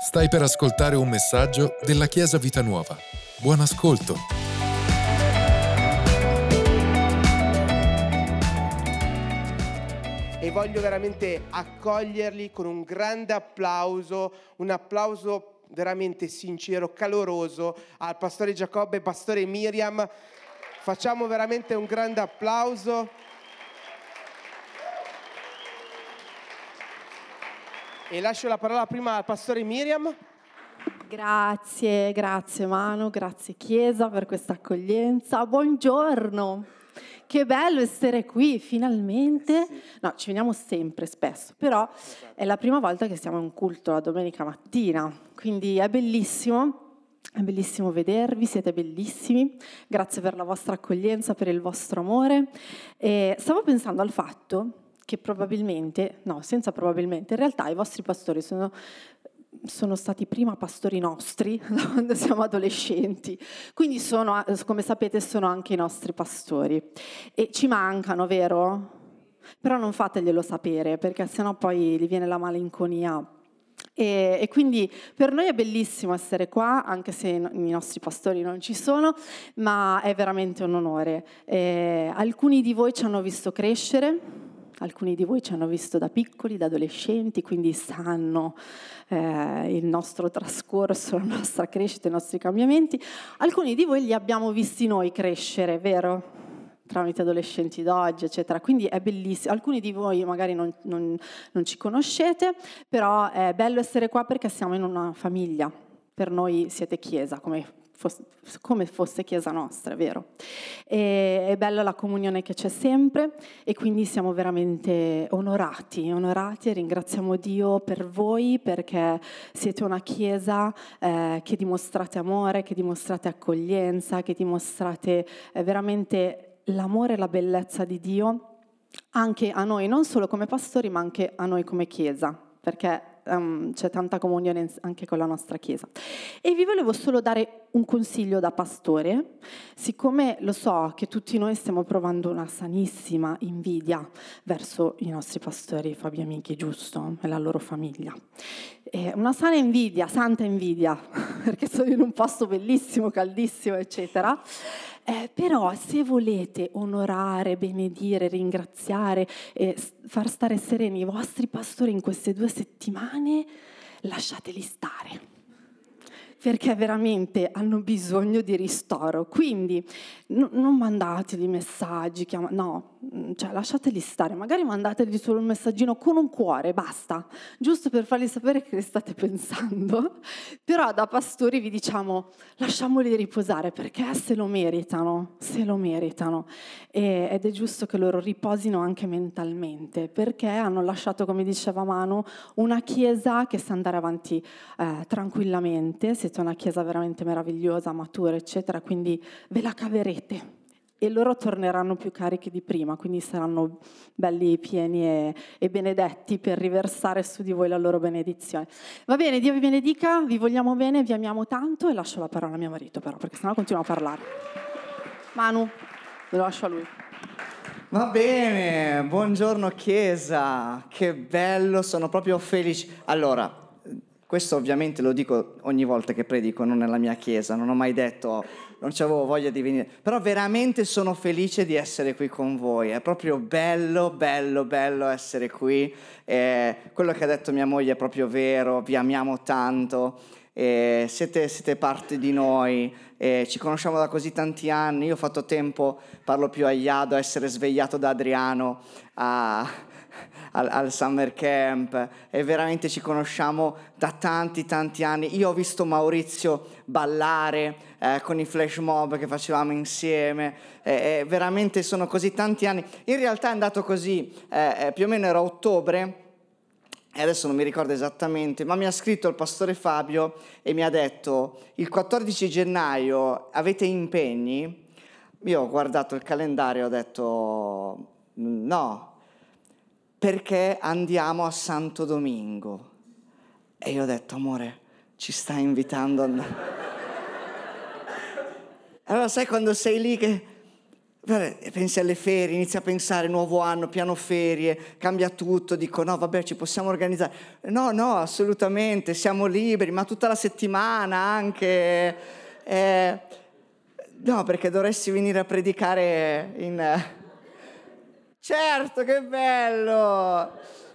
Stai per ascoltare un messaggio della Chiesa Vita Nuova. Buon ascolto. E voglio veramente accoglierli con un grande applauso, un applauso veramente sincero, caloroso al pastore Giacobbe e pastore Miriam. Facciamo veramente un grande applauso. E lascio la parola prima al pastore Miriam. Grazie, grazie Manu, grazie Chiesa per questa accoglienza. Buongiorno. Che bello essere qui finalmente. No, ci veniamo sempre, spesso, però è la prima volta che siamo in culto la domenica mattina, quindi è bellissimo. È bellissimo vedervi, siete bellissimi, grazie per la vostra accoglienza, per il vostro amore. E stavo pensando al fatto che probabilmente, no, senza probabilmente, in realtà i vostri pastori sono, sono stati prima pastori nostri da quando siamo adolescenti, quindi sono, come sapete sono anche i nostri pastori e ci mancano, vero? Però non fateglielo sapere perché sennò poi gli viene la malinconia e, e, quindi per noi è bellissimo essere qua, anche se i nostri pastori non ci sono, ma è veramente un onore. E alcuni di voi ci hanno visto crescere, Alcuni di voi ci hanno visto da piccoli, da adolescenti, quindi sanno eh, il nostro trascorso, la nostra crescita, i nostri cambiamenti. Alcuni di voi li abbiamo visti noi crescere, vero? tramite adolescenti d'oggi, eccetera. Quindi è bellissimo. Alcuni di voi magari non, non, non ci conoscete, però è bello essere qua perché siamo in una famiglia. Per noi siete chiesa, come fosse, come fosse Chiesa nostra, vero? E, è bella la comunione che c'è sempre e quindi siamo veramente onorati, onorati e ringraziamo Dio per voi perché siete una Chiesa eh, che dimostrate amore, che dimostrate accoglienza, che dimostrate eh, veramente l'amore e la bellezza di Dio anche a noi, non solo come pastori, ma anche a noi come Chiesa, perché um, c'è tanta comunione anche con la nostra Chiesa. E vi volevo solo dare un consiglio da pastore, siccome lo so che tutti noi stiamo provando una sanissima invidia verso i nostri pastori Fabio Amici, giusto? E la loro famiglia. E una sana invidia, santa invidia, perché sono in un posto bellissimo, caldissimo, eccetera. Eh, però se volete onorare, benedire, ringraziare e far stare sereni i vostri pastori in queste due settimane, lasciateli stare perché veramente hanno bisogno di ristoro. Quindi no, non mandateli messaggi, chiama, no, cioè lasciateli stare, magari mandateli solo un messaggino con un cuore, basta, giusto per fargli sapere che state pensando. Però da pastori vi diciamo lasciamoli riposare perché se lo meritano, se lo meritano. E, ed è giusto che loro riposino anche mentalmente perché hanno lasciato, come diceva Manu, una chiesa che sa andare avanti eh, tranquillamente. Siete una chiesa veramente meravigliosa, matura, eccetera, quindi ve la caverete e loro torneranno più carichi di prima, quindi saranno belli, pieni e, e, benedetti per riversare su di voi la loro benedizione. Va bene, Dio vi benedica, vi vogliamo bene, vi amiamo tanto e lascio la parola a mio marito però, perché sennò continuo a parlare. Manu, lo lascio a lui. Va bene, buongiorno Chiesa, che bello, sono proprio felice. Allora, questo ovviamente lo dico ogni volta che predico, non nella mia chiesa, non ho mai detto, non avevo voglia di venire, però veramente sono felice di essere qui con voi, è proprio bello, bello, bello essere qui, eh, quello che ha detto mia moglie è proprio vero, vi amiamo tanto, eh, siete, siete, parte di noi, eh, ci conosciamo da così tanti anni, io ho fatto tempo, parlo più a Iado, essere svegliato da Adriano, a al, al, summer camp e veramente ci conosciamo da tanti tanti anni. Io ho visto Maurizio ballare eh, con i flash mob che facevamo insieme, eh, veramente sono così tanti anni. In realtà è andato così, eh, eh, più o meno era ottobre. E adesso non mi ricordo esattamente, ma mi ha scritto il pastore Fabio e mi ha detto il 14 gennaio avete impegni? Io ho guardato il calendario e ho detto no, perché andiamo a Santo Domingo. E io ho detto, amore, ci stai invitando a andare. Allora sai quando sei lì che pensi alle ferie, inizi a pensare nuovo anno, piano ferie, cambia tutto, dico no vabbè ci possiamo organizzare. No, no, assolutamente, siamo liberi, ma tutta la settimana anche. Eh, no, perché dovresti venire a predicare in... Certo, che bello!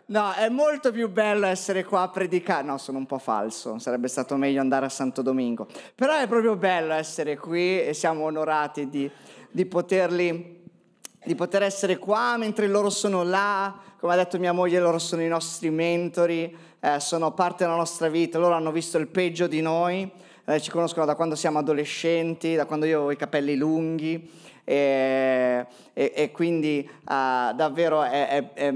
No, è molto più bello essere qua a predicare. No, sono un po' falso, sarebbe stato meglio andare a Santo Domingo. Però è proprio bello essere qui e siamo onorati di, di poterli di poter essere qua mentre loro sono là, come ha detto mia moglie, loro sono i nostri mentori, eh, sono parte della nostra vita, loro hanno visto il peggio di noi, eh, ci conoscono da quando siamo adolescenti, da quando io avevo i capelli lunghi e, e, e quindi uh, davvero è, è, è,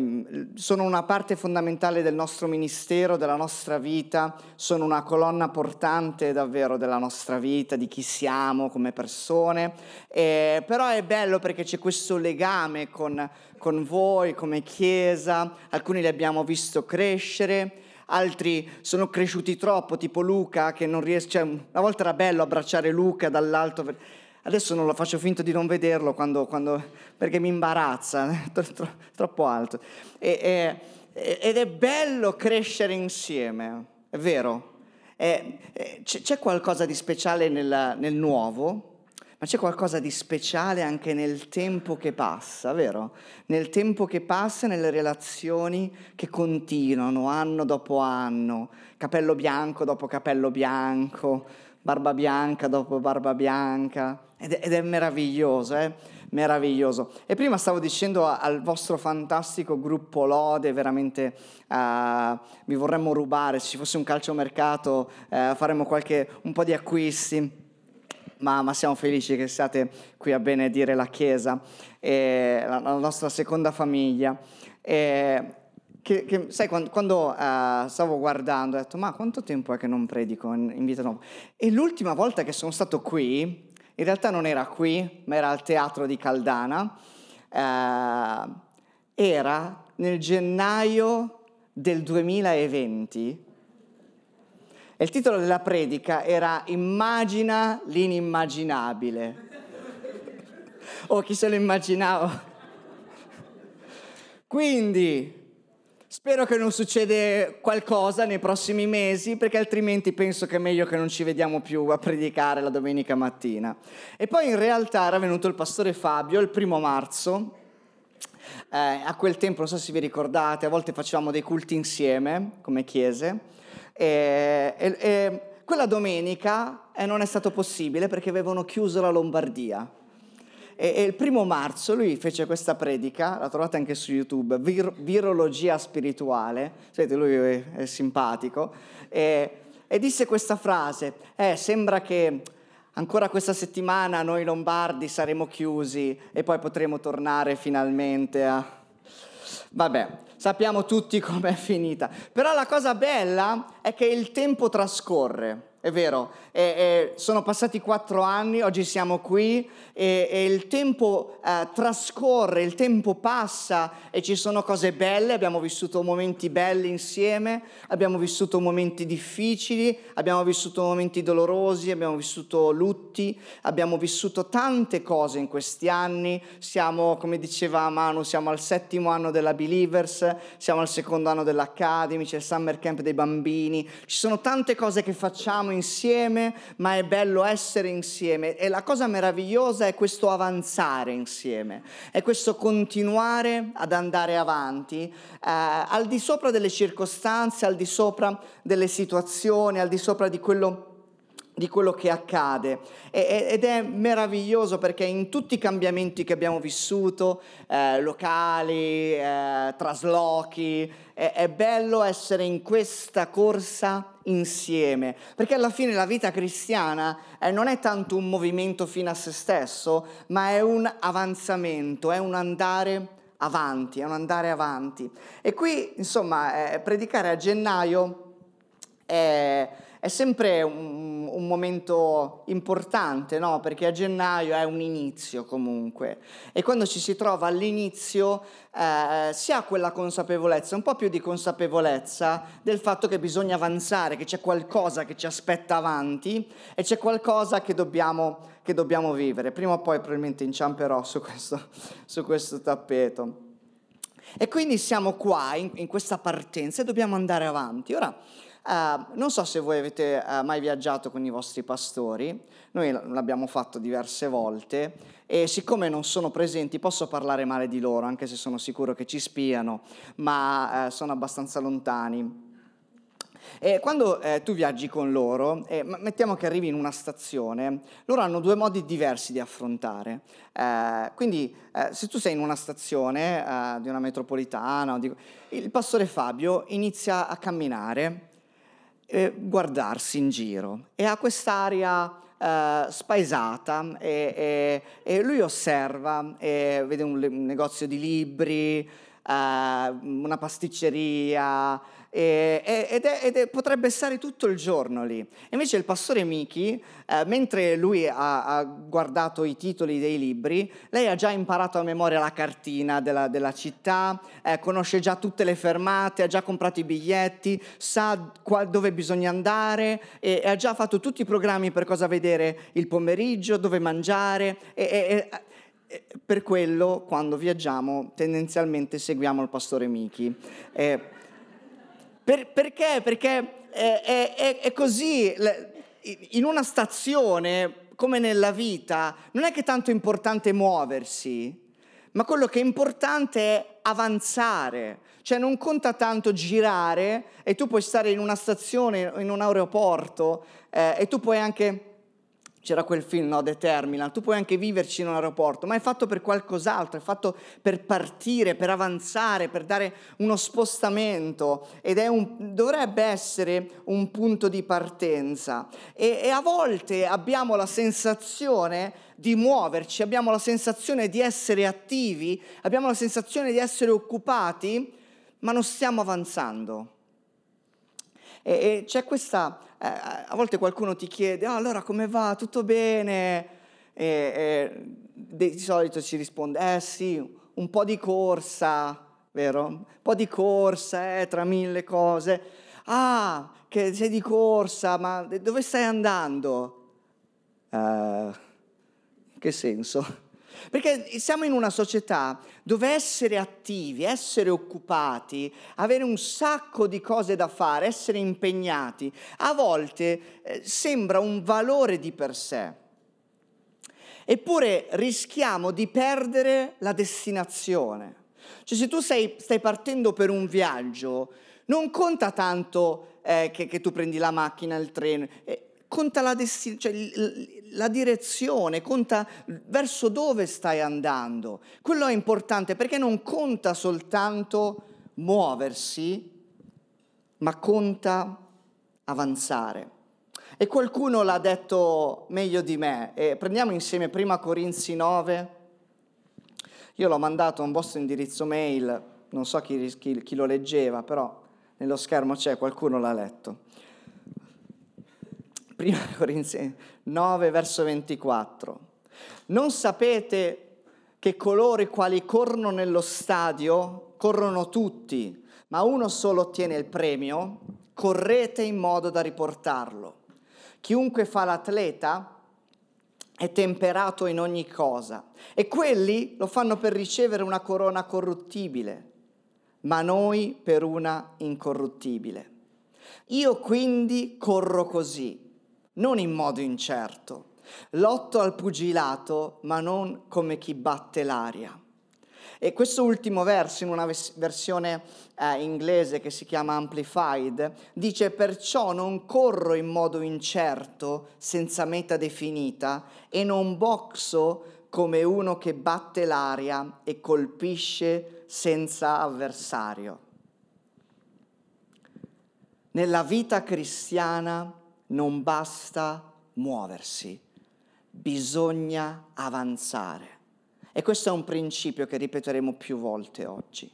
sono una parte fondamentale del nostro ministero, della nostra vita, sono una colonna portante davvero della nostra vita, di chi siamo come persone, e, però è bello perché c'è questo legame con, con voi come Chiesa, alcuni li abbiamo visto crescere, altri sono cresciuti troppo, tipo Luca che non riesce, cioè, una volta era bello abbracciare Luca dall'alto. Adesso non lo faccio finta di non vederlo quando, quando, perché mi imbarazza, tro, tro, troppo alto. E, e, ed è bello crescere insieme, è vero. E, c'è qualcosa di speciale nel, nel nuovo, ma c'è qualcosa di speciale anche nel tempo che passa, vero? Nel tempo che passa, nelle relazioni che continuano anno dopo anno, capello bianco dopo capello bianco, barba bianca dopo barba bianca, ed è, ed è meraviglioso, eh? meraviglioso. E prima stavo dicendo al vostro fantastico gruppo Lode, veramente uh, vi vorremmo rubare, se ci fosse un calciomercato uh, faremmo qualche, un po' di acquisti. Ma, ma, siamo felici che siate qui a benedire la Chiesa, e la, la nostra seconda famiglia. E, che, che, sai, quando, quando uh, stavo guardando, ho detto, ma quanto tempo è che non predico in, in vita nuova? E l'ultima volta che sono stato qui, in realtà non era qui, ma era al teatro di Caldana, eh, era nel gennaio del 2020 e il titolo della predica era Immagina l'inimmaginabile. Oh, chi se lo immaginava? Quindi Spero che non succeda qualcosa nei prossimi mesi, perché altrimenti penso che è meglio che non ci vediamo più a predicare la domenica mattina. E poi in realtà era venuto il pastore Fabio il primo marzo. Eh, a quel tempo, non so se vi ricordate, a volte facevamo dei culti insieme come chiese. E, e, e quella domenica eh, non è stato possibile perché avevano chiuso la Lombardia. E, e, il primo marzo lui fece questa predica, la trovate anche su YouTube, vir, virologia spirituale, sapete lui è, è simpatico, e, e, disse questa frase, eh, sembra che ancora questa settimana noi lombardi saremo chiusi e poi potremo tornare finalmente a... Vabbè, sappiamo tutti com'è finita. Però la cosa bella è che il tempo trascorre è vero, e, e sono passati quattro anni, oggi siamo qui e, e il tempo eh, trascorre, il tempo passa e ci sono cose belle, abbiamo vissuto momenti belli insieme, abbiamo vissuto momenti difficili, abbiamo vissuto momenti dolorosi, abbiamo vissuto lutti, abbiamo vissuto tante cose in questi anni, siamo, come diceva Manu, siamo al settimo anno della Believers, siamo al secondo anno dell'Academy, c'è il Summer Camp dei bambini, ci sono tante cose che facciamo insieme, ma è bello essere insieme. E la cosa meravigliosa è questo avanzare insieme, è questo continuare ad andare avanti, eh, al di sopra delle circostanze, al di sopra delle situazioni, al di sopra di quello di quello che accade ed è meraviglioso perché in tutti i cambiamenti che abbiamo vissuto, eh, locali, eh, traslochi, è, è bello essere in questa corsa insieme, perché alla fine la vita cristiana eh, non è tanto un movimento fino a se stesso, ma è un avanzamento, è un andare avanti, è un andare avanti. E qui, insomma, eh, predicare a gennaio è è sempre un, un momento importante, no? Perché a gennaio è un inizio comunque. E quando ci si trova all'inizio eh, si ha quella consapevolezza, un po' più di consapevolezza del fatto che bisogna avanzare, che c'è qualcosa che ci aspetta avanti e c'è qualcosa che dobbiamo, che dobbiamo vivere. Prima o poi probabilmente inciamperò su questo, su questo tappeto. E quindi siamo qua in, in questa partenza e dobbiamo andare avanti. Ora, Uh, non so se voi avete uh, mai viaggiato con i vostri pastori, noi l'abbiamo fatto diverse volte e siccome non sono presenti posso parlare male di loro, anche se sono sicuro che ci spiano, ma uh, sono abbastanza lontani. E quando eh, tu viaggi con loro, eh, mettiamo che arrivi in una stazione, loro hanno due modi diversi di affrontare. Eh, quindi eh, se tu sei in una stazione di una metropolitana, di... il pastore Fabio inizia a camminare, e guardarsi in giro. E ha quest'aria Uh, spaesata e, e, e, lui osserva e vede un, un negozio di libri, uh, una pasticceria, e, ed, è, ed è, potrebbe stare tutto il giorno lì. Invece il pastore Miki, eh, mentre lui ha, ha, guardato i titoli dei libri, lei ha già imparato a memoria la cartina della, della città, eh, conosce già tutte le fermate, ha già comprato i biglietti, sa qua, dove bisogna andare e, e, ha già fatto tutti i programmi per cosa vedere il pomeriggio, dove mangiare. E, per quello, quando viaggiamo, tendenzialmente seguiamo il pastore Miki. Eh, per, perché? Perché è, è, è così. In una stazione, come nella vita, non è che tanto è importante muoversi, ma quello che è importante è avanzare. Cioè non conta tanto girare e tu puoi stare in una stazione, in un aeroporto eh, e tu puoi anche c'era quel film, no, The Terminal, tu puoi anche viverci in un aeroporto, ma è fatto per qualcos'altro, è fatto per partire, per avanzare, per dare uno spostamento ed un, dovrebbe essere un punto di partenza. E, e a volte abbiamo la sensazione di muoverci, abbiamo la sensazione di essere attivi, abbiamo la sensazione di essere occupati, ma non stiamo avanzando. E, e c'è questa eh, a volte qualcuno ti chiede, oh, allora come va? Tutto bene? E, e, di solito ci risponde, eh sì, un po' di corsa, vero? Un po' di corsa, eh, tra mille cose. Ah, che sei di corsa, ma dove stai andando? Uh, che senso? Perché siamo in una società dove essere attivi, essere occupati, avere un sacco di cose da fare, essere impegnati, a volte eh, sembra un valore di per sé. Eppure rischiamo di perdere la destinazione. Cioè se tu sei, stai partendo per un viaggio, non conta tanto eh, che, che, tu prendi la macchina, il treno, eh, conta la, destin- cioè, la direzione, conta verso dove stai andando. Quello è importante perché non conta soltanto muoversi, ma conta avanzare. E qualcuno l'ha detto meglio di me. E prendiamo insieme prima Corinzi 9. Io l'ho mandato a un vostro indirizzo mail, non so chi, chi, chi lo leggeva, però nello schermo c'è, qualcuno l'ha letto. Prima Corinzi 9, verso 24. Non sapete che coloro i quali corrono nello stadio corrono tutti, ma uno solo ottiene il premio? Correte in modo da riportarlo. Chiunque fa l'atleta è temperato in ogni cosa e quelli lo fanno per ricevere una corona corruttibile, ma noi per una incorruttibile. Io quindi corro così non in modo incerto. Lotto al pugilato, ma non come chi batte l'aria. E questo ultimo verso, in una versione eh, inglese che si chiama Amplified, dice perciò non corro in modo incerto, senza meta definita, e non boxo come uno che batte l'aria e colpisce senza avversario. Nella vita cristiana non basta muoversi, bisogna avanzare. E questo è un principio che ripeteremo più volte oggi.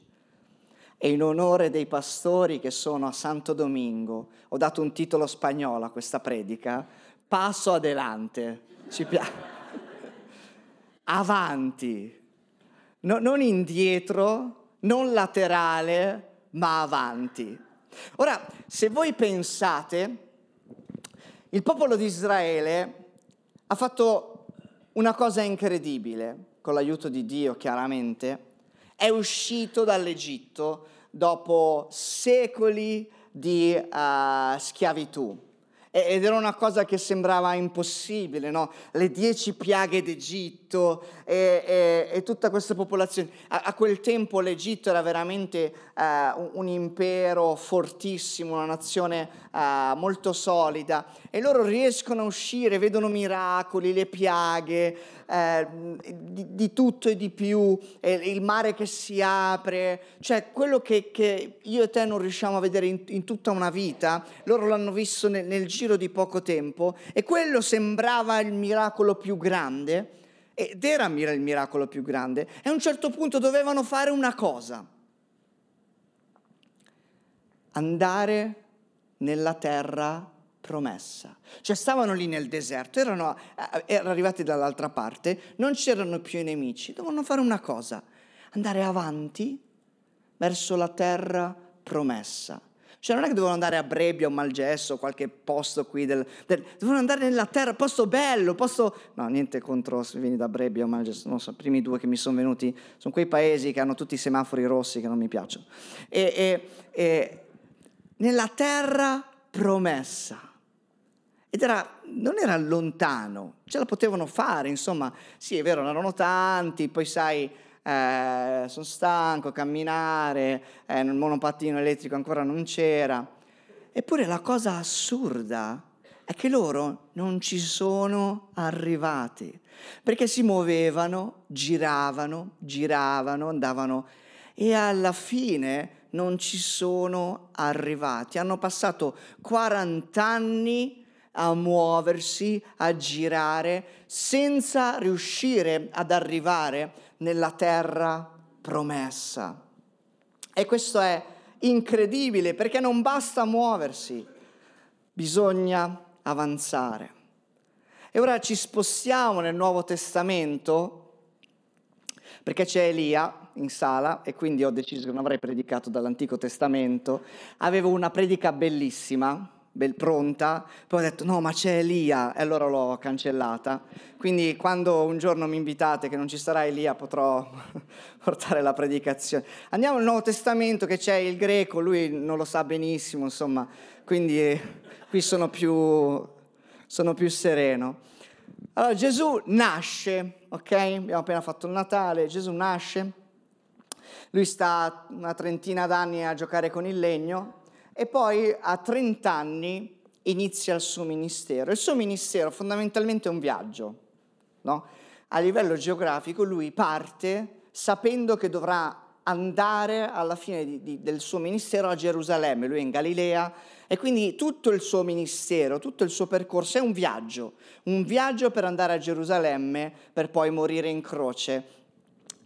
E in onore dei pastori che sono a Santo Domingo, ho dato un titolo spagnolo a questa predica, passo adelante. Ci piace. Avanti. No, non indietro, non laterale, ma avanti. Ora, se voi pensate, il popolo di Israele ha fatto una cosa incredibile, con l'aiuto di Dio chiaramente, è uscito dall'Egitto dopo secoli di uh, schiavitù ed era una cosa che sembrava impossibile, no? Le dieci piaghe d'Egitto e, e, e tutta questa popolazione. A, a, quel tempo l'Egitto era veramente uh, un, impero fortissimo, una nazione uh, molto solida e loro riescono a uscire, vedono miracoli, le piaghe, eh, di, di, tutto e di più, eh, il mare che si apre, cioè quello che, che, io e te non riusciamo a vedere in, in tutta una vita, loro l'hanno visto nel, nel giro di poco tempo e quello sembrava il miracolo più grande ed era il miracolo più grande e a un certo punto dovevano fare una cosa, andare nella terra promessa. Cioè stavano lì nel deserto, erano, eh, erano arrivati dall'altra parte, non c'erano più i nemici, dovevano fare una cosa, andare avanti verso la terra promessa. Cioè non è che dovevano andare a Brebbia o Malgesso, qualche posto qui, del, del, dovevano andare nella terra, posto bello, posto... No, niente contro se vieni da Brebbia o Malgesso, non so, i primi due che mi sono venuti sono quei paesi che hanno tutti i semafori rossi che non mi piacciono. E, e, e nella terra promessa. Ed era, non era lontano, ce la potevano fare, insomma, sì è vero, erano tanti, poi sai, eh, sono stanco, camminare, eh, il monopattino elettrico ancora non c'era. Eppure la cosa assurda è che loro non ci sono arrivati, perché si muovevano, giravano, giravano, andavano e alla fine non ci sono arrivati. Hanno passato 40 anni a muoversi, a girare, senza riuscire ad arrivare nella terra promessa. E questo è incredibile perché non basta muoversi, bisogna avanzare. E ora ci spostiamo nel Nuovo Testamento perché c'è Elia in sala e quindi ho deciso che non avrei predicato dall'Antico Testamento. Avevo una predica bellissima bel pronta, poi ho detto no ma c'è Elia e allora l'ho cancellata. Quindi quando un giorno mi invitate che non ci sarà Elia potrò portare la predicazione. Andiamo al Nuovo Testamento che c'è il greco, lui non lo sa benissimo, insomma, quindi eh, qui sono più, sono più sereno. Allora Gesù nasce, ok? Abbiamo appena fatto il Natale, Gesù nasce, lui sta una trentina d'anni a giocare con il legno, e poi a 30 anni inizia il suo ministero. Il suo ministero fondamentalmente è un viaggio, no? A livello geografico lui parte sapendo che dovrà andare alla fine di, di, del suo ministero a Gerusalemme, lui è in Galilea e quindi tutto il suo ministero, tutto il suo percorso è un viaggio, un viaggio per andare a Gerusalemme per poi morire in croce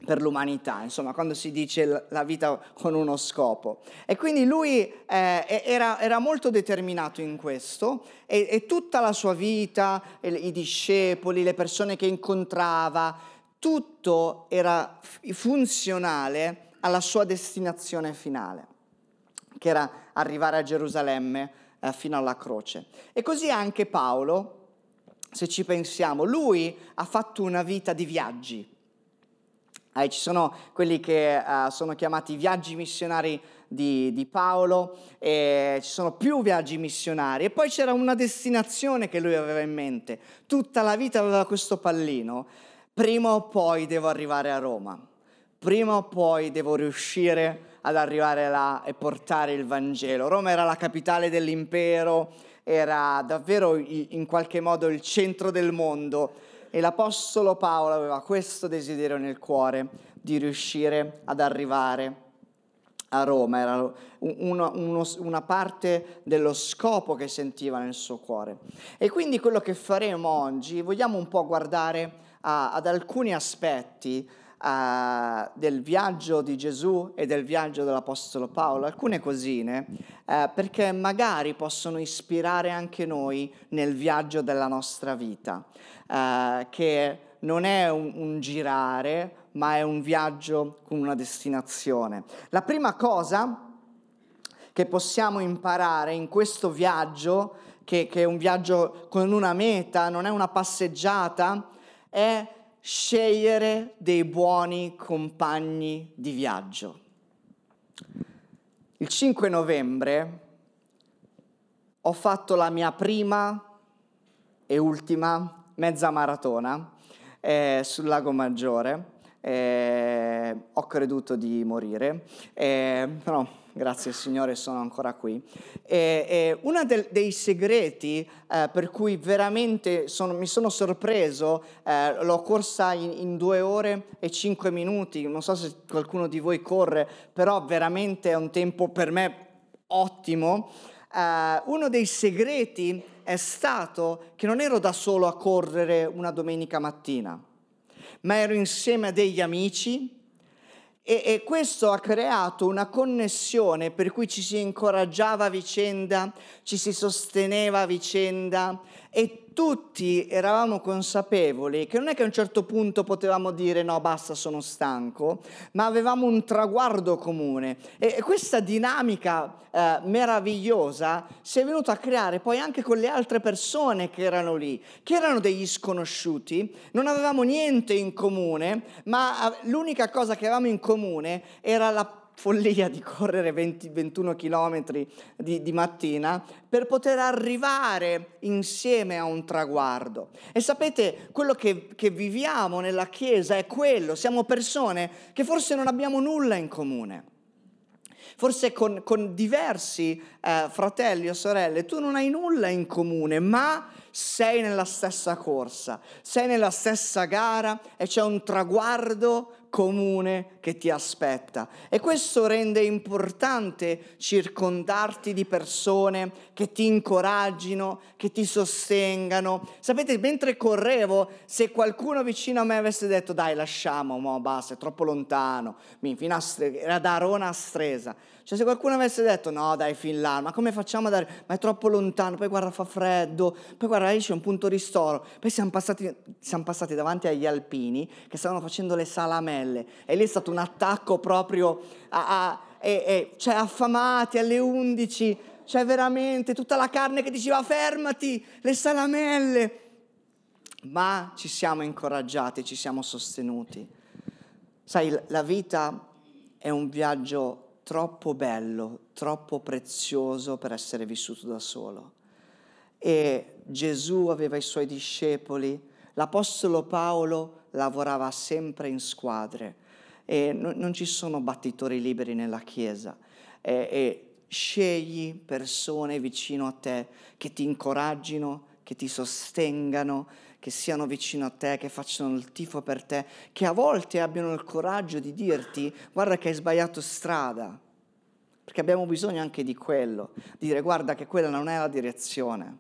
per l'umanità, insomma, quando si dice la vita con uno scopo. E quindi lui eh, era, era, molto determinato in questo e, e tutta la sua vita, i discepoli, le persone che incontrava, tutto era funzionale alla sua destinazione finale, che era arrivare a Gerusalemme eh, fino alla croce. E così anche Paolo, se ci pensiamo, lui ha fatto una vita di viaggi eh, ci sono quelli che uh, sono chiamati viaggi missionari di, di Paolo, e ci sono più viaggi missionari e poi c'era una destinazione che lui aveva in mente. Tutta la vita aveva questo pallino. Prima o poi devo arrivare a Roma, prima o poi devo riuscire ad arrivare là e portare il Vangelo. Roma era la capitale dell'impero, era davvero in qualche modo il centro del mondo e l'Apostolo Paolo aveva questo desiderio nel cuore di riuscire ad arrivare a Roma, era uno, uno, una parte dello scopo che sentiva nel suo cuore. E quindi quello che faremo oggi, vogliamo un po' guardare a, ad alcuni aspetti uh, del viaggio di Gesù e del viaggio dell'Apostolo Paolo, alcune cosine, uh, perché magari possono ispirare anche noi nel viaggio della nostra vita, uh, che non è un, un girare, ma è un viaggio con una destinazione. La prima cosa che possiamo imparare in questo viaggio, che, che, è un viaggio con una meta, non è una passeggiata, è scegliere dei buoni compagni di viaggio. Il 5 novembre ho fatto la mia prima e ultima mezza maratona eh, sul Lago Maggiore. Eh, ho creduto di morire, eh, però grazie Signore sono ancora qui. E, e uno del, dei segreti eh, per cui veramente sono, mi sono sorpreso, eh, l'ho corsa in, in, due ore e cinque minuti, non so se qualcuno di voi corre, però veramente è un tempo per me ottimo. Uh, uno dei segreti è stato che non ero da solo a correre una domenica mattina, ma ero insieme a degli amici e, e, questo ha creato una connessione per cui ci si incoraggiava a vicenda, ci si sosteneva a vicenda e tutti eravamo consapevoli che non è che a un certo punto potevamo dire no basta sono stanco, ma avevamo un traguardo comune. E, questa dinamica eh, meravigliosa si è venuta a creare poi anche con le altre persone che erano lì, che erano degli sconosciuti, non avevamo niente in comune, ma eh, l'unica cosa che avevamo in comune era la follia di correre 20, 21 km di, di, mattina per poter arrivare insieme a un traguardo. E sapete, quello che, che viviamo nella Chiesa è quello, siamo persone che forse non abbiamo nulla in comune. Forse con, con diversi eh, fratelli o sorelle tu non hai nulla in comune, ma sei nella stessa corsa, sei nella stessa gara e c'è un traguardo comune che ti aspetta. E questo rende importante circondarti di persone che ti incoraggino, che ti sostengano. Sapete, mentre correvo, se qualcuno vicino a me avesse detto dai lasciamo, mo basta, è troppo lontano, mi era da Arona a Stresa. Cioè se qualcuno avesse detto no dai fin là, ma come facciamo ad andare? Ma è troppo lontano, poi guarda fa freddo, poi guarda lì c'è un punto ristoro. Poi siamo passati, siamo passati davanti agli alpini che stavano facendo le salamelle e lì è stato un attacco proprio a, a e, e, cioè affamati alle 11, cioè veramente tutta la carne che diceva fermati, le salamelle. Ma ci siamo incoraggiati, ci siamo sostenuti. Sai, la vita è un viaggio troppo bello, troppo prezioso per essere vissuto da solo. E Gesù aveva i suoi discepoli, l'Apostolo Paolo lavorava sempre in squadre e no, non ci sono battitori liberi nella Chiesa. E, e scegli persone vicino a te che ti incoraggino, che ti sostengano, che siano vicino a te, che facciano il tifo per te, che a volte abbiano il coraggio di dirti guarda che hai sbagliato strada, perché abbiamo bisogno anche di quello, di dire guarda che quella non è la direzione.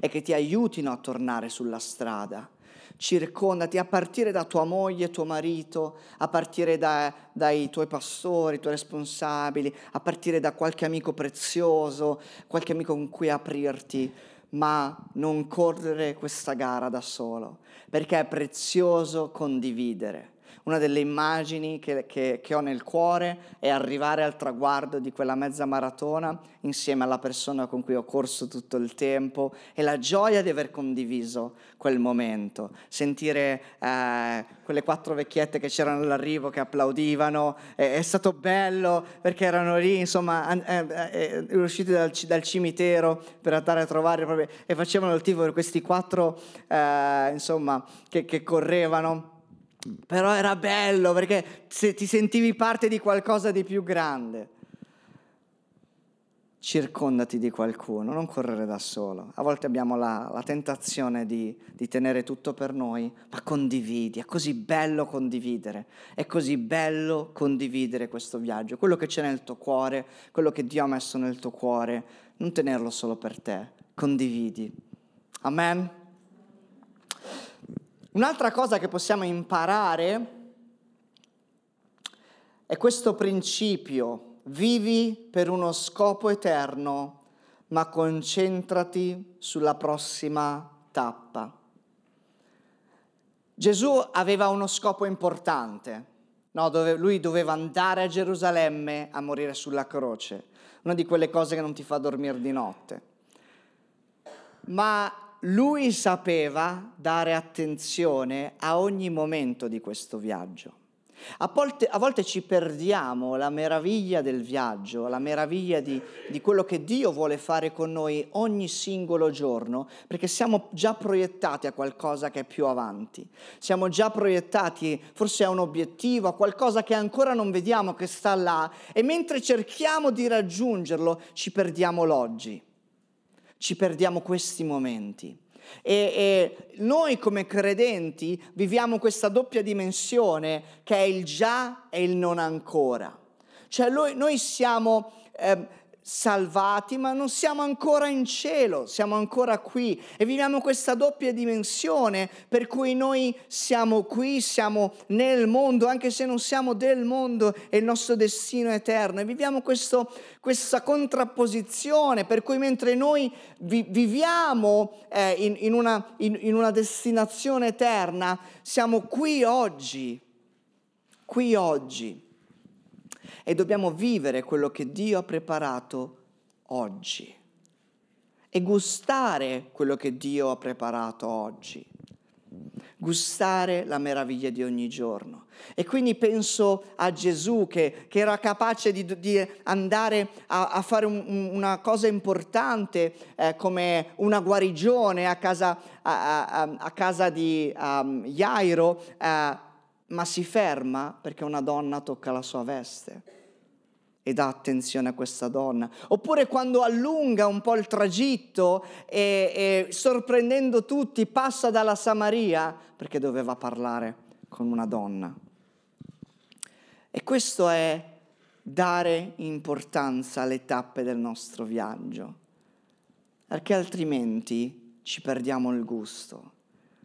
E che ti aiutino a tornare sulla strada. Circondati a partire da tua moglie, tuo marito, a partire da, dai tuoi pastori, i tuoi responsabili, a partire da qualche amico prezioso, qualche amico con cui aprirti ma non correre questa gara da solo, perché è prezioso condividere una delle immagini che, che, che, ho nel cuore è arrivare al traguardo di quella mezza maratona insieme alla persona con cui ho corso tutto il tempo e la gioia di aver condiviso quel momento, sentire eh, quelle quattro vecchiette che c'erano all'arrivo che applaudivano, è, è stato bello perché erano lì, insomma, eh, eh, usciti dal, dal, cimitero per andare a trovare proprio, e facevano il tifo per questi quattro, eh, insomma, che, che correvano però era bello perché se ti sentivi parte di qualcosa di più grande. Circondati di qualcuno, non correre da solo. A volte abbiamo la, la tentazione di, di tenere tutto per noi, ma condividi, è così bello condividere, è così bello condividere questo viaggio, quello che c'è nel tuo cuore, quello che Dio ha messo nel tuo cuore, non tenerlo solo per te, condividi. Amen. Un'altra cosa che possiamo imparare è questo principio, vivi per uno scopo eterno, ma concentrati sulla prossima tappa. Gesù aveva uno scopo importante, no? Dove lui doveva andare a Gerusalemme a morire sulla croce, una di quelle cose che non ti fa dormire di notte. Ma lui sapeva dare attenzione a ogni momento di questo viaggio. A volte, a volte, ci perdiamo la meraviglia del viaggio, la meraviglia di, di, quello che Dio vuole fare con noi ogni singolo giorno, perché siamo già proiettati a qualcosa che è più avanti. Siamo già proiettati forse a un obiettivo, a qualcosa che ancora non vediamo, che sta là, e mentre cerchiamo di raggiungerlo ci perdiamo l'oggi, ci perdiamo questi momenti. E, e, noi come credenti viviamo questa doppia dimensione che è il già e il non ancora. Cioè noi, noi siamo... Eh, salvati, ma non siamo ancora in cielo, siamo ancora qui e viviamo questa doppia dimensione per cui noi siamo qui, siamo nel mondo, anche se non siamo del mondo, è il nostro destino eterno. E viviamo questo, questa contrapposizione per cui mentre noi vi, viviamo eh, in, in, una, in, in una destinazione eterna, siamo qui oggi, qui oggi e dobbiamo vivere quello che Dio ha preparato oggi e gustare quello che Dio ha preparato oggi, gustare la meraviglia di ogni giorno. E quindi penso a Gesù che, che era capace di, di andare a, a fare un, una cosa importante eh, come una guarigione a casa, a, a casa di um, Jairo, eh, ma si ferma perché una donna tocca la sua veste e dà attenzione a questa donna. Oppure quando allunga un po' il tragitto e, e, sorprendendo tutti passa dalla Samaria perché doveva parlare con una donna. E questo è dare importanza alle tappe del nostro viaggio, perché altrimenti ci perdiamo il gusto,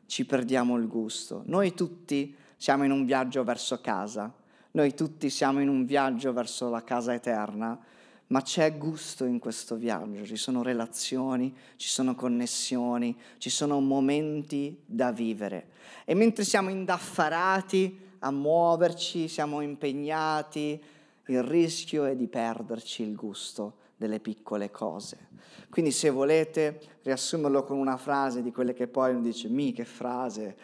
ci perdiamo il gusto. Noi tutti siamo in un viaggio verso casa noi tutti siamo in un viaggio verso la casa eterna, ma c'è gusto in questo viaggio, ci sono relazioni, ci sono connessioni, ci sono momenti da vivere. E mentre siamo indaffarati a muoverci, siamo impegnati, il rischio è di perderci il gusto delle piccole cose. Quindi se volete riassumerlo con una frase di quelle che poi uno dice, mi che frase,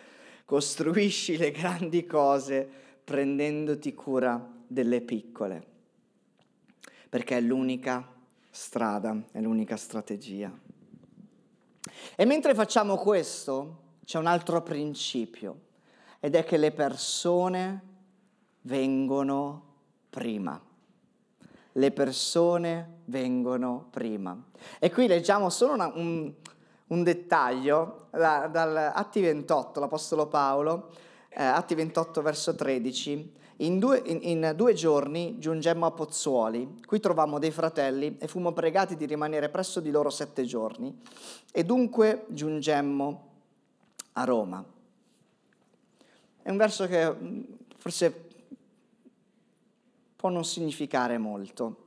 costruisci le grandi cose prendendoti cura delle piccole, perché è l'unica strada, è l'unica strategia. E mentre facciamo questo, c'è un altro principio, ed è che le persone vengono prima. Le persone vengono prima. E qui leggiamo solo una, un, un, dettaglio da, dal Atti 28, l'Apostolo Paolo eh, Atti 28 verso 13, in due, in, in due, giorni giungemmo a Pozzuoli, qui trovammo dei fratelli e fummo pregati di rimanere presso di loro sette giorni e dunque giungemmo a Roma. È un verso che mm, forse può non significare molto.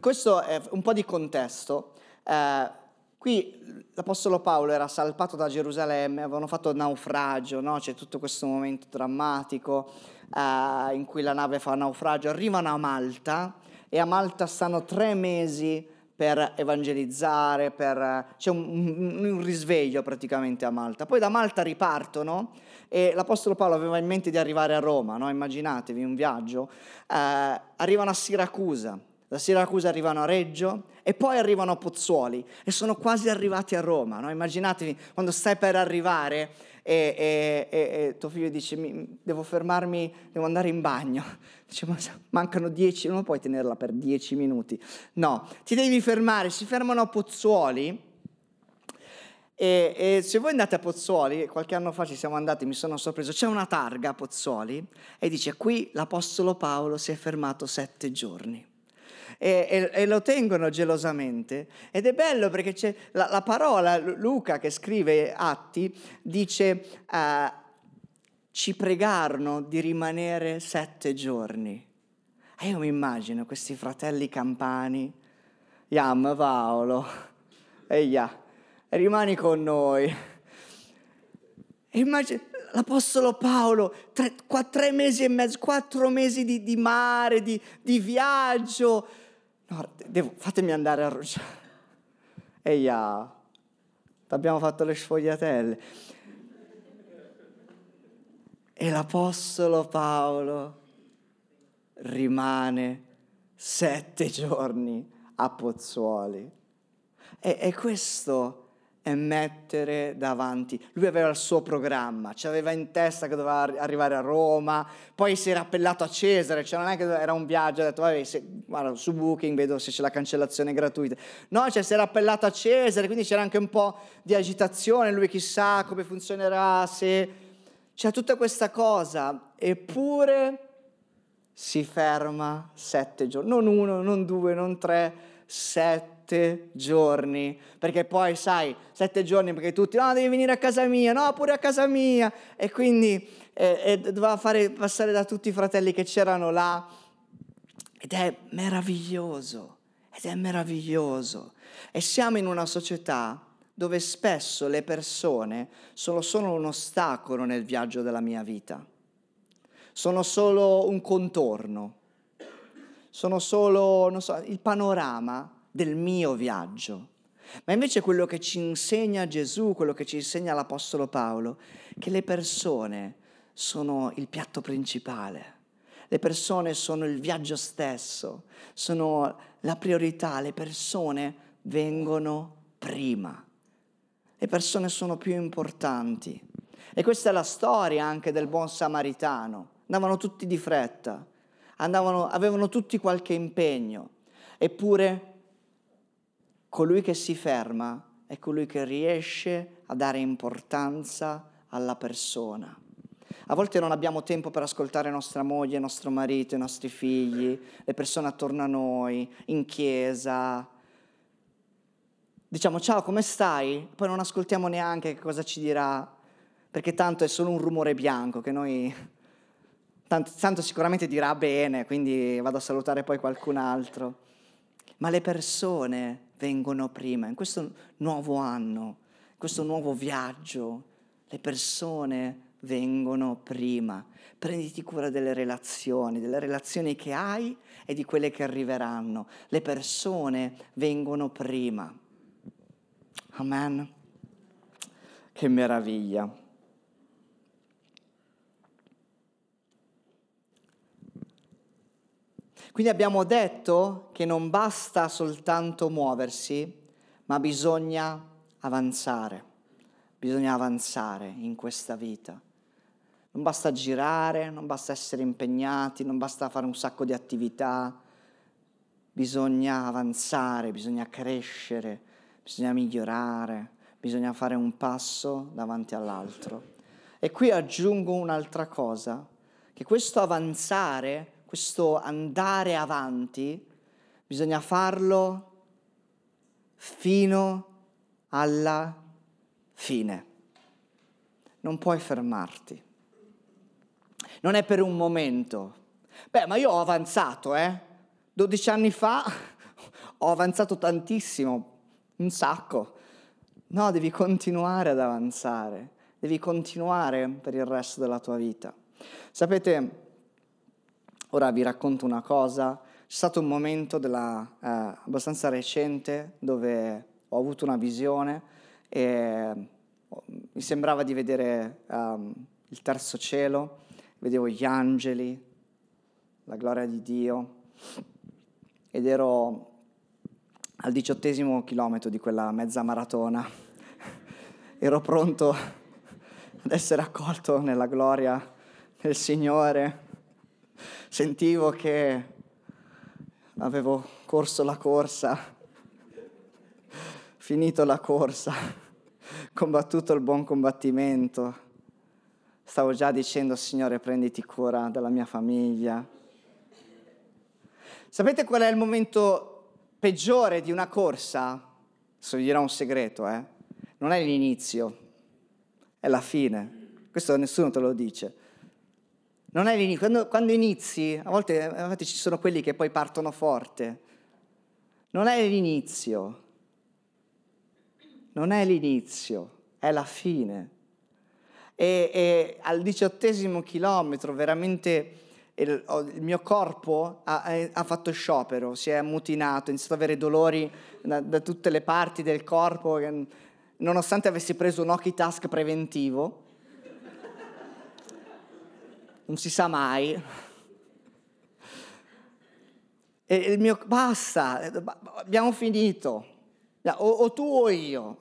Questo è un po' di contesto. Eh, Qui l'Apostolo Paolo era salpato da Gerusalemme, avevano fatto naufragio, no? c'è tutto questo momento drammatico eh, in cui la nave fa naufragio, arrivano a Malta e a Malta stanno tre mesi per evangelizzare, per, c'è un, un, risveglio praticamente a Malta. Poi da Malta ripartono e l'Apostolo Paolo aveva in mente di arrivare a Roma, no? immaginatevi un viaggio, eh, arrivano a Siracusa, da Siracusa arrivano a Reggio e poi arrivano a Pozzuoli e sono quasi arrivati a Roma. No? Immaginatevi quando stai per arrivare e, e, e, e tuo figlio dice devo fermarmi, devo andare in bagno. Dice ma mancano dieci, non puoi tenerla per dieci minuti. No, ti devi fermare, si fermano a Pozzuoli. E, e, se voi andate a Pozzuoli, qualche anno fa ci siamo andati, mi sono sorpreso, c'è una targa a Pozzuoli e dice qui l'Apostolo Paolo si è fermato sette giorni e, e, e, lo tengono gelosamente. Ed è bello perché c'è la, la parola, Luca che scrive Atti, dice uh, ci pregarono di rimanere sette giorni. E io mi immagino questi fratelli campani, Yam, Paolo, eia, rimani con noi. E immagino l'Apostolo Paolo, tre, qua, tre, mesi e mezzo, quattro mesi di, di mare, di, di viaggio. No, devo, fatemi andare a rugiare. Eia, abbiamo fatto le sfogliatelle. E l'Apostolo Paolo rimane sette giorni a Pozzuoli. E, e questo e mettere davanti. Lui aveva il suo programma, ci aveva in testa che doveva arrivare a Roma, poi si era appellato a Cesare, cioè non è che era un viaggio, ha detto vabbè, se, guarda, su Booking vedo se c'è la cancellazione gratuita. No, cioè si era appellato a Cesare, quindi c'era anche un po' di agitazione, lui chissà come funzionerà, se c'è tutta questa cosa, eppure si ferma sette giorni, non uno, non due, non tre, sette sette giorni, perché poi sai, sette giorni perché tutti, no, devi venire a casa mia, no, pure a casa mia, e quindi eh, eh, doveva fare passare da tutti i fratelli che c'erano là, ed è meraviglioso, ed è meraviglioso. E siamo in una società dove spesso le persone sono solo un ostacolo nel viaggio della mia vita, sono solo un contorno, sono solo, so, il panorama del mio viaggio. Ma invece quello che ci insegna Gesù, quello che ci insegna l'Apostolo Paolo, che le persone sono il piatto principale, le persone sono il viaggio stesso, sono la priorità, le persone vengono prima, le persone sono più importanti. E questa è la storia anche del buon samaritano. Andavano tutti di fretta, andavano, avevano tutti qualche impegno, eppure colui che si ferma è colui che riesce a dare importanza alla persona. A volte non abbiamo tempo per ascoltare nostra moglie, nostro marito, i nostri figli, le persone attorno a noi, in chiesa. Diciamo ciao, come stai? Poi non ascoltiamo neanche che cosa ci dirà, perché tanto è solo un rumore bianco che noi... Tanto, tanto sicuramente dirà bene, quindi vado a salutare poi qualcun altro. Ma le persone vengono prima. In questo nuovo anno, in questo nuovo viaggio, le persone vengono prima. Prenditi cura delle relazioni, delle relazioni che hai e di quelle che arriveranno. Le persone vengono prima. Amen. Che meraviglia. Quindi abbiamo detto che non basta soltanto muoversi, ma bisogna avanzare, bisogna avanzare in questa vita. Non basta girare, non basta essere impegnati, non basta fare un sacco di attività, bisogna avanzare, bisogna crescere, bisogna migliorare, bisogna fare un passo davanti all'altro. E qui aggiungo un'altra cosa, che questo avanzare questo andare avanti, bisogna farlo fino alla fine. Non puoi fermarti. Non è per un momento. Beh, ma io ho avanzato, eh? 12 anni fa ho avanzato tantissimo, un sacco. No, devi continuare ad avanzare, devi continuare per il resto della tua vita. Sapete, Ora vi racconto una cosa. C'è stato un momento della, eh, abbastanza recente dove ho avuto una visione e mi sembrava di vedere um, il terzo cielo, vedevo gli angeli, la gloria di Dio ed ero al diciottesimo chilometro di quella mezza maratona. ero pronto ad essere accolto nella gloria del Signore sentivo che avevo corso la corsa, finito la corsa, combattuto il buon combattimento. Stavo già dicendo, Signore, prenditi cura della mia famiglia. Sapete qual è il momento peggiore di una corsa? Adesso vi dirò un segreto, eh? Non è l'inizio, è la fine. Questo nessuno te lo dice Non è l'inizio. Quando, quando inizi, a volte infatti ci sono quelli che poi partono forte. Non è l'inizio. Non è l'inizio, è la fine. E, e al diciottesimo chilometro veramente il, il mio corpo ha, ha, fatto sciopero, si è mutinato, ho iniziato ad avere dolori da, da tutte le parti del corpo, nonostante avessi preso un Okitask preventivo non si sa mai. E il mio, basta, abbiamo finito, o, o tu o io.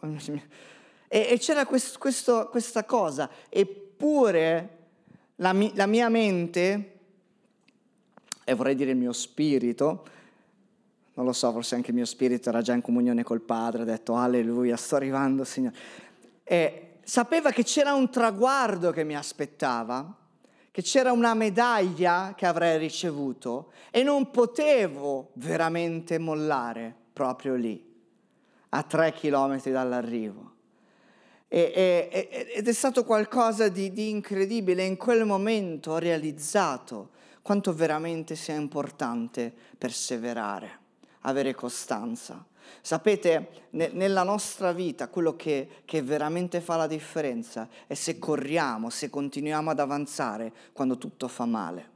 E, e c'era questo, questo, questa cosa, eppure la, la mia mente, e vorrei dire il mio spirito, non lo so, forse anche il mio spirito era già in comunione col Padre, ha detto alleluia, sto arrivando Signore. E sapeva che c'era un traguardo che mi aspettava, che c'era una medaglia che avrei ricevuto e non potevo veramente mollare proprio lì, a tre chilometri dall'arrivo. E, e, ed è stato qualcosa di, di incredibile. In quel momento ho realizzato quanto veramente sia importante perseverare, avere costanza. Sapete, ne, nella nostra vita quello che, che veramente fa la differenza è se corriamo, se continuiamo ad avanzare quando tutto fa male,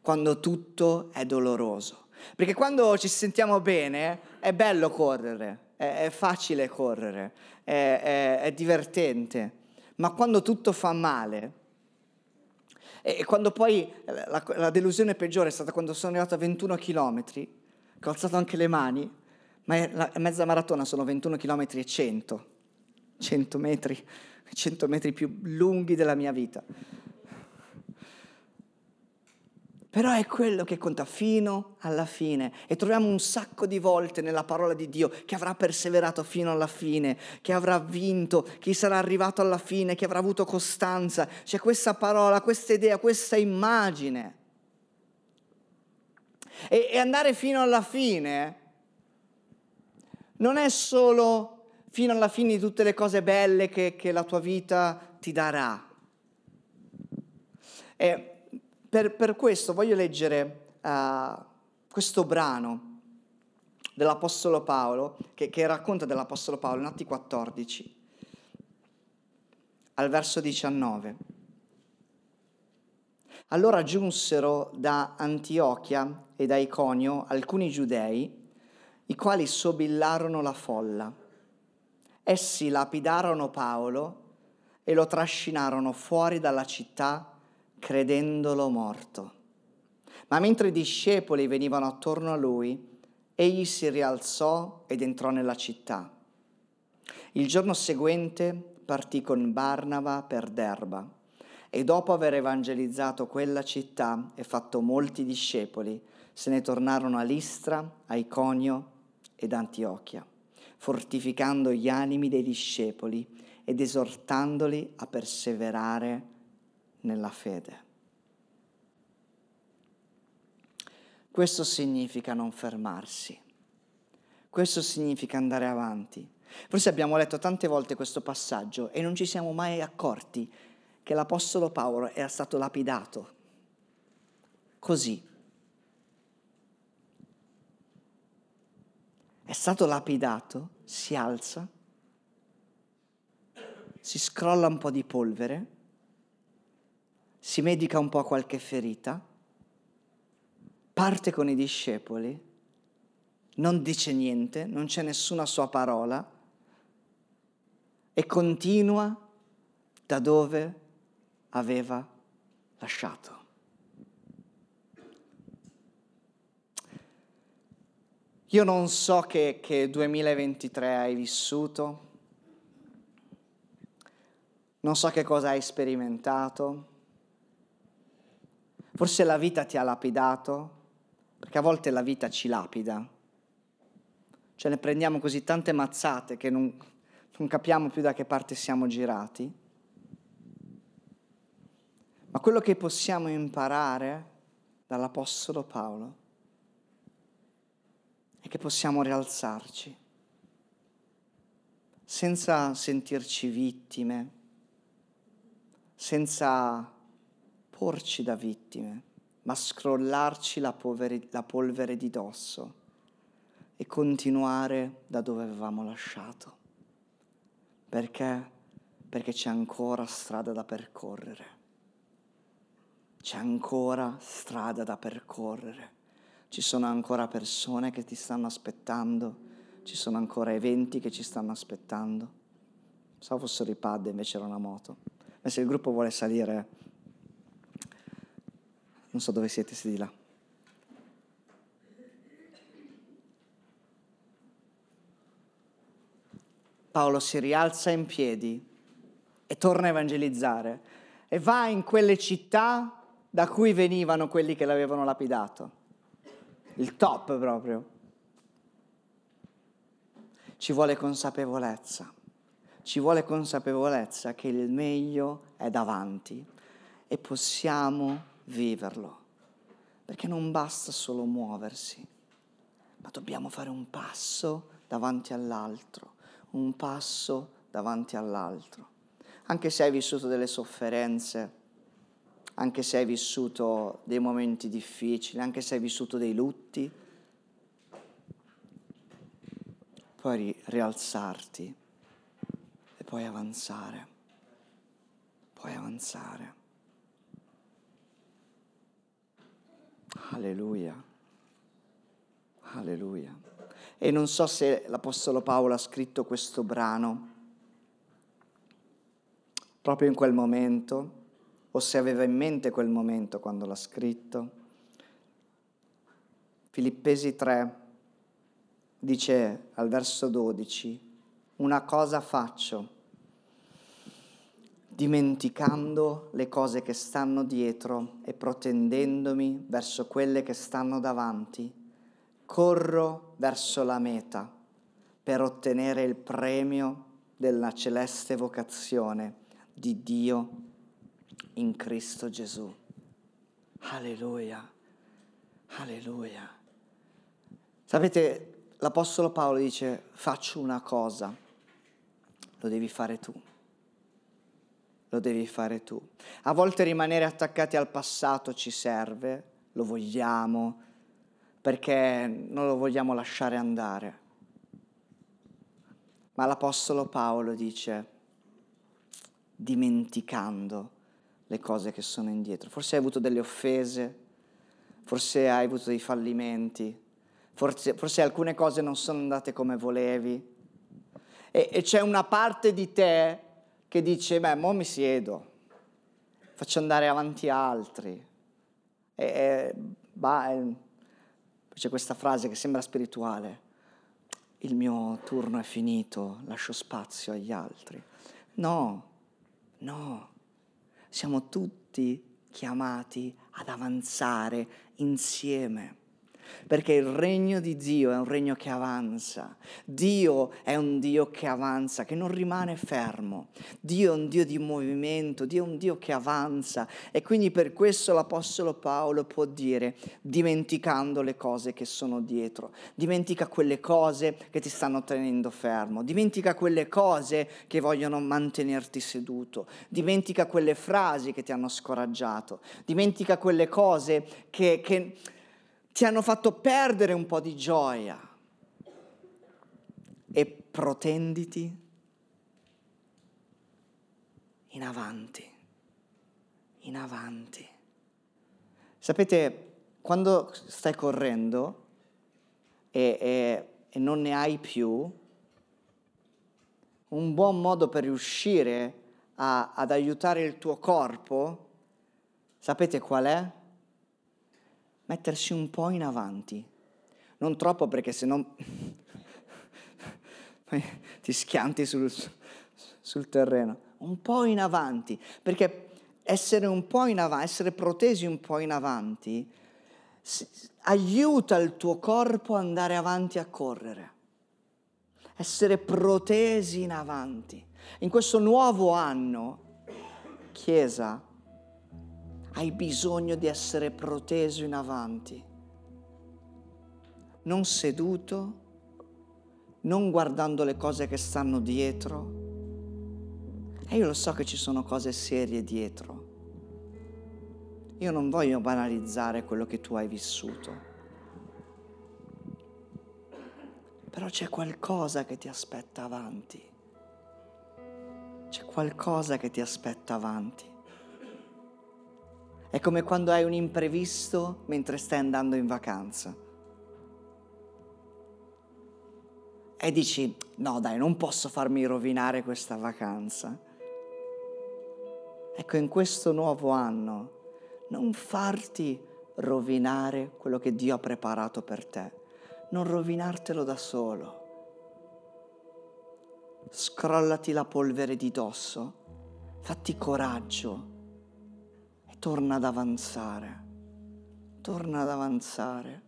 quando tutto è doloroso. Perché quando ci sentiamo bene è bello correre, è, è facile correre, è, è, è divertente, ma quando tutto fa male, e quando poi la, la, delusione peggiore è stata quando sono arrivato a 21 km, che ho alzato anche le mani, ma la mezza maratona sono 21 km e 100, 100 metri, 100 metri più lunghi della mia vita. Però è quello che conta fino alla fine e troviamo un sacco di volte nella parola di Dio che avrà perseverato fino alla fine, che avrà vinto, chi sarà arrivato alla fine, che avrà avuto costanza. C'è questa parola, questa idea, questa immagine. E, e andare fino alla fine non è solo fino alla fine di tutte le cose belle che, che la tua vita ti darà. E per, per questo voglio leggere uh, questo brano dell'Apostolo Paolo, che, che racconta dell'Apostolo Paolo in Atti 14, al verso 19. Allora giunsero da Antiochia e da Iconio alcuni giudei, i quali sobillarono la folla. Essi lapidarono Paolo e lo trascinarono fuori dalla città credendolo morto. Ma mentre i discepoli venivano attorno a lui, egli si rialzò ed entrò nella città. Il giorno seguente partì con Barnaba per Derba e dopo aver evangelizzato quella città e fatto molti discepoli, se ne tornarono a Listra, a Iconio ed Antiochia, fortificando gli animi dei discepoli ed esortandoli a perseverare nella fede. Questo significa non fermarsi, questo significa andare avanti. Forse abbiamo letto tante volte questo passaggio e non ci siamo mai accorti che l'Apostolo Paolo era stato lapidato così è stato lapidato, si alza, si scrolla un po' di polvere, si medica un po' qualche ferita, parte con i discepoli, non dice niente, non c'è nessuna sua parola e continua da dove aveva lasciato. Io non so che, che 2023 hai vissuto, non so che cosa hai sperimentato, forse la vita ti ha lapidato, perché a volte la vita ci lapida, cioè ne prendiamo così tante mazzate che non, non capiamo più da che parte siamo girati. Ma quello che possiamo imparare dall'Apostolo Paolo e che possiamo rialzarci senza sentirci vittime, senza porci da vittime, ma scrollarci la, poveri- la polvere di dosso e continuare da dove avevamo lasciato. Perché? Perché c'è ancora strada da percorrere. C'è ancora strada da percorrere. Ci sono ancora persone che ti stanno aspettando, ci sono ancora eventi che ci stanno aspettando. Pensavo fossero i pad, invece era una moto. Ma se il gruppo vuole salire, non so dove siete, siete di là. Paolo si rialza in piedi e torna a evangelizzare e va in quelle città da cui venivano quelli che l'avevano lapidato. Il top proprio. Ci vuole consapevolezza. Ci vuole consapevolezza che il meglio è davanti e possiamo viverlo. Perché non basta solo muoversi, ma dobbiamo fare un passo davanti all'altro, un passo davanti all'altro. Anche se hai vissuto delle sofferenze, anche se hai vissuto dei momenti difficili, anche se hai vissuto dei lutti, puoi rialzarti e puoi avanzare, puoi avanzare. Alleluia, alleluia. E non so se l'Apostolo Paolo ha scritto questo brano proprio in quel momento o se aveva in mente quel momento quando l'ha scritto. Filippesi 3 dice al verso 12, una cosa faccio, dimenticando le cose che stanno dietro e protendendomi verso quelle che stanno davanti, corro verso la meta per ottenere il premio della celeste vocazione di Dio in Cristo Gesù. Alleluia, alleluia. Sapete, l'Apostolo Paolo dice, faccio una cosa, lo devi fare tu. Lo devi fare tu. A volte rimanere attaccati al passato ci serve, lo vogliamo, perché non lo vogliamo lasciare andare. Ma l'Apostolo Paolo dice, dimenticando le cose che sono indietro. Forse hai avuto delle offese, forse hai avuto dei fallimenti, forse, forse alcune cose non sono andate come volevi. E, e, c'è una parte di te che dice, beh, mo mi siedo, faccio andare avanti altri. E, e bah, c'è questa frase che sembra spirituale, il mio turno è finito, lascio spazio agli altri. No, no siamo tutti chiamati ad avanzare insieme perché il regno di Dio è un regno che avanza. Dio è un Dio che avanza, che non rimane fermo. Dio è un Dio di movimento, Dio è un Dio che avanza. E quindi per questo l'Apostolo Paolo può dire, dimenticando le cose che sono dietro, dimentica quelle cose che ti stanno tenendo fermo, dimentica quelle cose che vogliono mantenerti seduto, dimentica quelle frasi che ti hanno scoraggiato, dimentica quelle cose che... che ti hanno fatto perdere un po' di gioia e protenditi in avanti, in avanti. Sapete, quando stai correndo e, e, e non ne hai più, un buon modo per riuscire a, ad aiutare il tuo corpo, sapete qual è? Mettersi un po' in avanti. Non troppo perché se no ti schianti sul, sul terreno. Un po' in avanti, perché essere un po' in avanti, essere protesi un po' in avanti, aiuta il tuo corpo ad andare avanti a correre. Essere protesi in avanti. In questo nuovo anno, Chiesa, hai bisogno di essere proteso in avanti, non seduto, non guardando le cose che stanno dietro. E io lo so che ci sono cose serie dietro, io non voglio banalizzare quello che tu hai vissuto. Però c'è qualcosa che ti aspetta avanti. C'è qualcosa che ti aspetta avanti. È come quando hai un imprevisto mentre stai andando in vacanza. E dici, no dai, non posso farmi rovinare questa vacanza. Ecco, in questo nuovo anno, non farti rovinare quello che Dio ha preparato per te. Non rovinartelo da solo. Scrollati la polvere di dosso, fatti coraggio torna ad avanzare. Torna ad avanzare.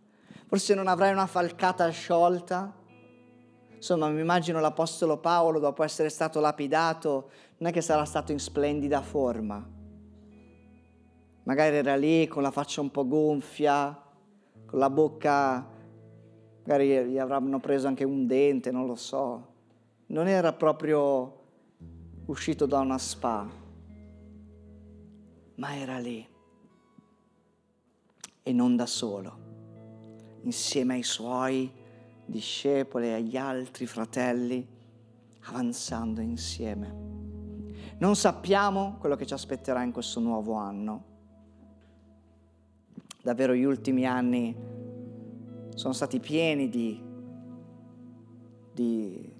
Forse non avrai una falcata sciolta, Insomma, mi immagino l'Apostolo Paolo, dopo essere stato lapidato, non è che sarà stato in splendida forma. Magari era lì con la faccia un po' gonfia, con la bocca, magari gli avranno preso anche un dente, non lo so. Non era proprio uscito da una spa, ma era lì. E non da solo, insieme ai suoi discepoli e agli altri fratelli, avanzando insieme. Non sappiamo quello che ci aspetterà in questo nuovo anno. Davvero gli ultimi anni sono stati pieni di, di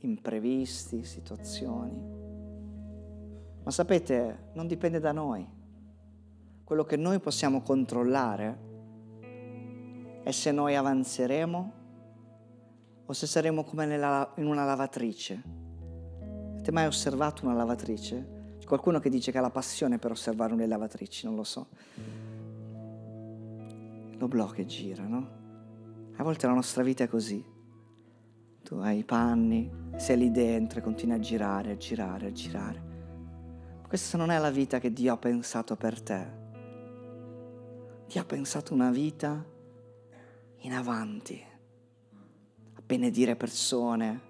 imprevisti, situazioni. Ma sapete, non dipende da noi. Quello che noi possiamo controllare è se noi avanzeremo o se saremo come nella, in una lavatrice. Avete mai osservato una lavatrice? C'è qualcuno che dice che ha la passione per osservare le lavatrici, non lo so. Lo blocca e gira, no? A volte la nostra vita è così. Tu hai i panni, sei lì dentro e continui a girare, a girare, a girare. Questa non è la vita che Dio ha pensato per te. Dio ha pensato una vita in avanti benedire persone,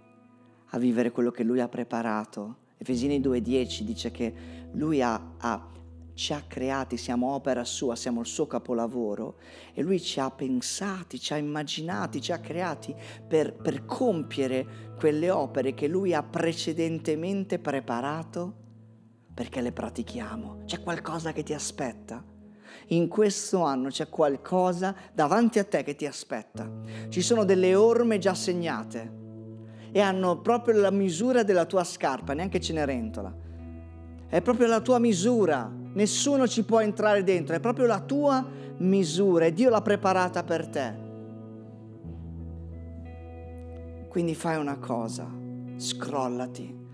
a vivere quello che Lui ha preparato. Efesini 2.10 dice che Lui ha, ha, ci ha creati, siamo opera sua, siamo il suo capolavoro e Lui ci ha pensati, ci ha immaginati, ci ha creati per, per compiere quelle opere che Lui ha precedentemente preparato perché le pratichiamo. C'è qualcosa che ti aspetta in questo anno c'è qualcosa davanti a te che ti aspetta. Ci sono delle orme già segnate e hanno proprio la misura della tua scarpa, neanche Cenerentola. È proprio la tua misura, nessuno ci può entrare dentro, è proprio la tua misura e Dio l'ha preparata per te. Quindi fai una cosa, scrollati,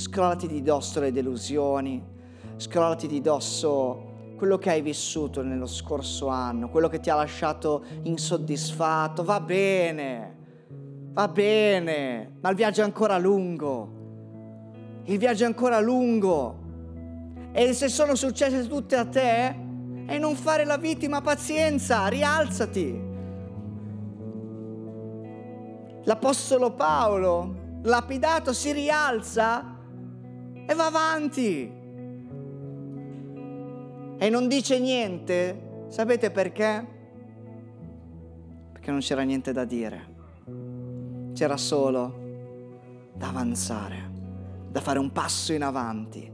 scrollati di dosso le delusioni, scrollati di dosso quello che hai vissuto nello scorso anno, quello che ti ha lasciato insoddisfatto, va bene, va bene, ma il viaggio è ancora lungo. Il viaggio è ancora lungo. E se sono successe tutte a te, e non fare la vittima, pazienza, rialzati. L'Apostolo Paolo, lapidato, si rialza e va avanti. E non dice niente, sapete perché? Perché non c'era niente da dire, c'era solo da avanzare, da fare un passo in avanti,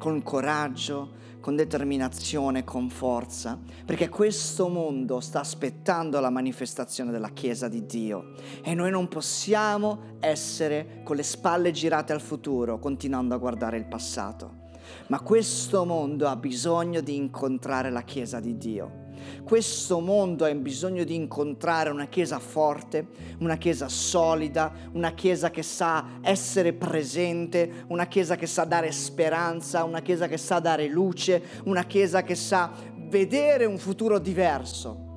con coraggio, con determinazione, con forza, perché questo mondo sta aspettando la manifestazione della Chiesa di Dio e noi non possiamo essere con le spalle girate al futuro, continuando a guardare il passato. Ma questo mondo ha bisogno di incontrare la Chiesa di Dio. Questo mondo ha bisogno di incontrare una Chiesa forte, una Chiesa solida, una Chiesa che sa essere presente, una Chiesa che sa dare speranza, una Chiesa che sa dare luce, una Chiesa che sa vedere un futuro diverso.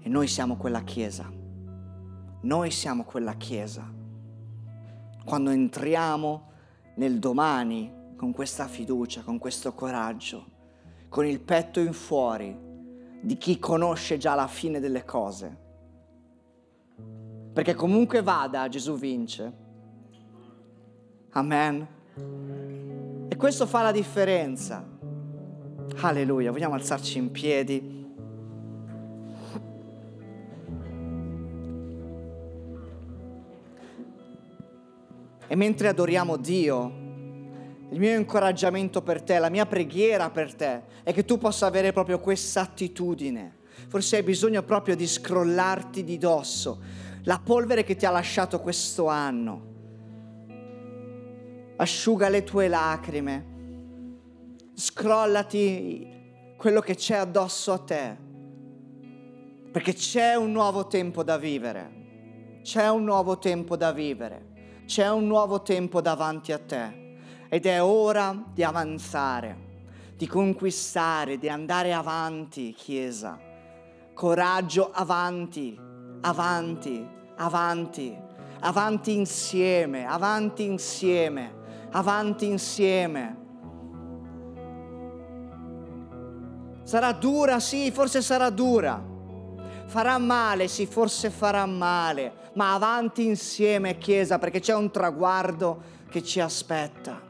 E noi siamo quella Chiesa. Noi siamo quella Chiesa quando entriamo nel domani con questa fiducia, con questo coraggio, con il petto in fuori di chi conosce già la fine delle cose. Perché comunque vada, Gesù vince. Amen. E questo fa la differenza. Alleluia, vogliamo alzarci in piedi. E mentre adoriamo Dio, il mio incoraggiamento per te, la mia preghiera per te è che tu possa avere proprio questa attitudine. Forse hai bisogno proprio di scrollarti di dosso. La polvere che ti ha lasciato questo anno. Asciuga le tue lacrime, scrollati quello che c'è addosso a te, perché c'è un nuovo tempo da vivere, c'è un nuovo tempo da vivere, c'è un nuovo tempo davanti a te ed è ora di avanzare, di conquistare, di andare avanti, Chiesa. Coraggio avanti, avanti, avanti, avanti insieme, avanti insieme, avanti insieme. Sarà dura, sì, forse sarà dura. Farà male, sì, forse farà male, ma avanti insieme, Chiesa, perché c'è un traguardo che ci aspetta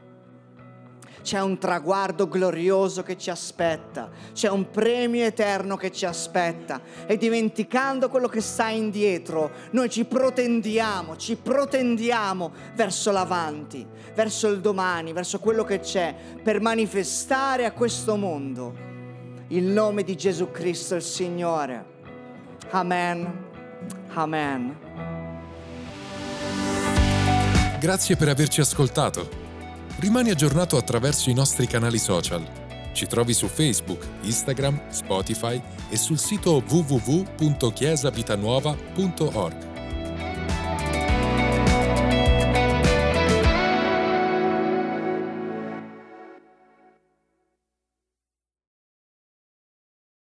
c'è un traguardo glorioso che ci aspetta, c'è un premio eterno che ci aspetta e dimenticando quello che sta indietro, noi ci protendiamo, ci protendiamo verso l'avanti, verso il domani, verso quello che c'è per manifestare a questo mondo il nome di Gesù Cristo il Signore. Amen. Amen. Grazie per averci ascoltato. Rimani aggiornato attraverso i nostri canali social. Ci trovi su Facebook, Instagram, Spotify e sul sito www.chiesavitanuova.org.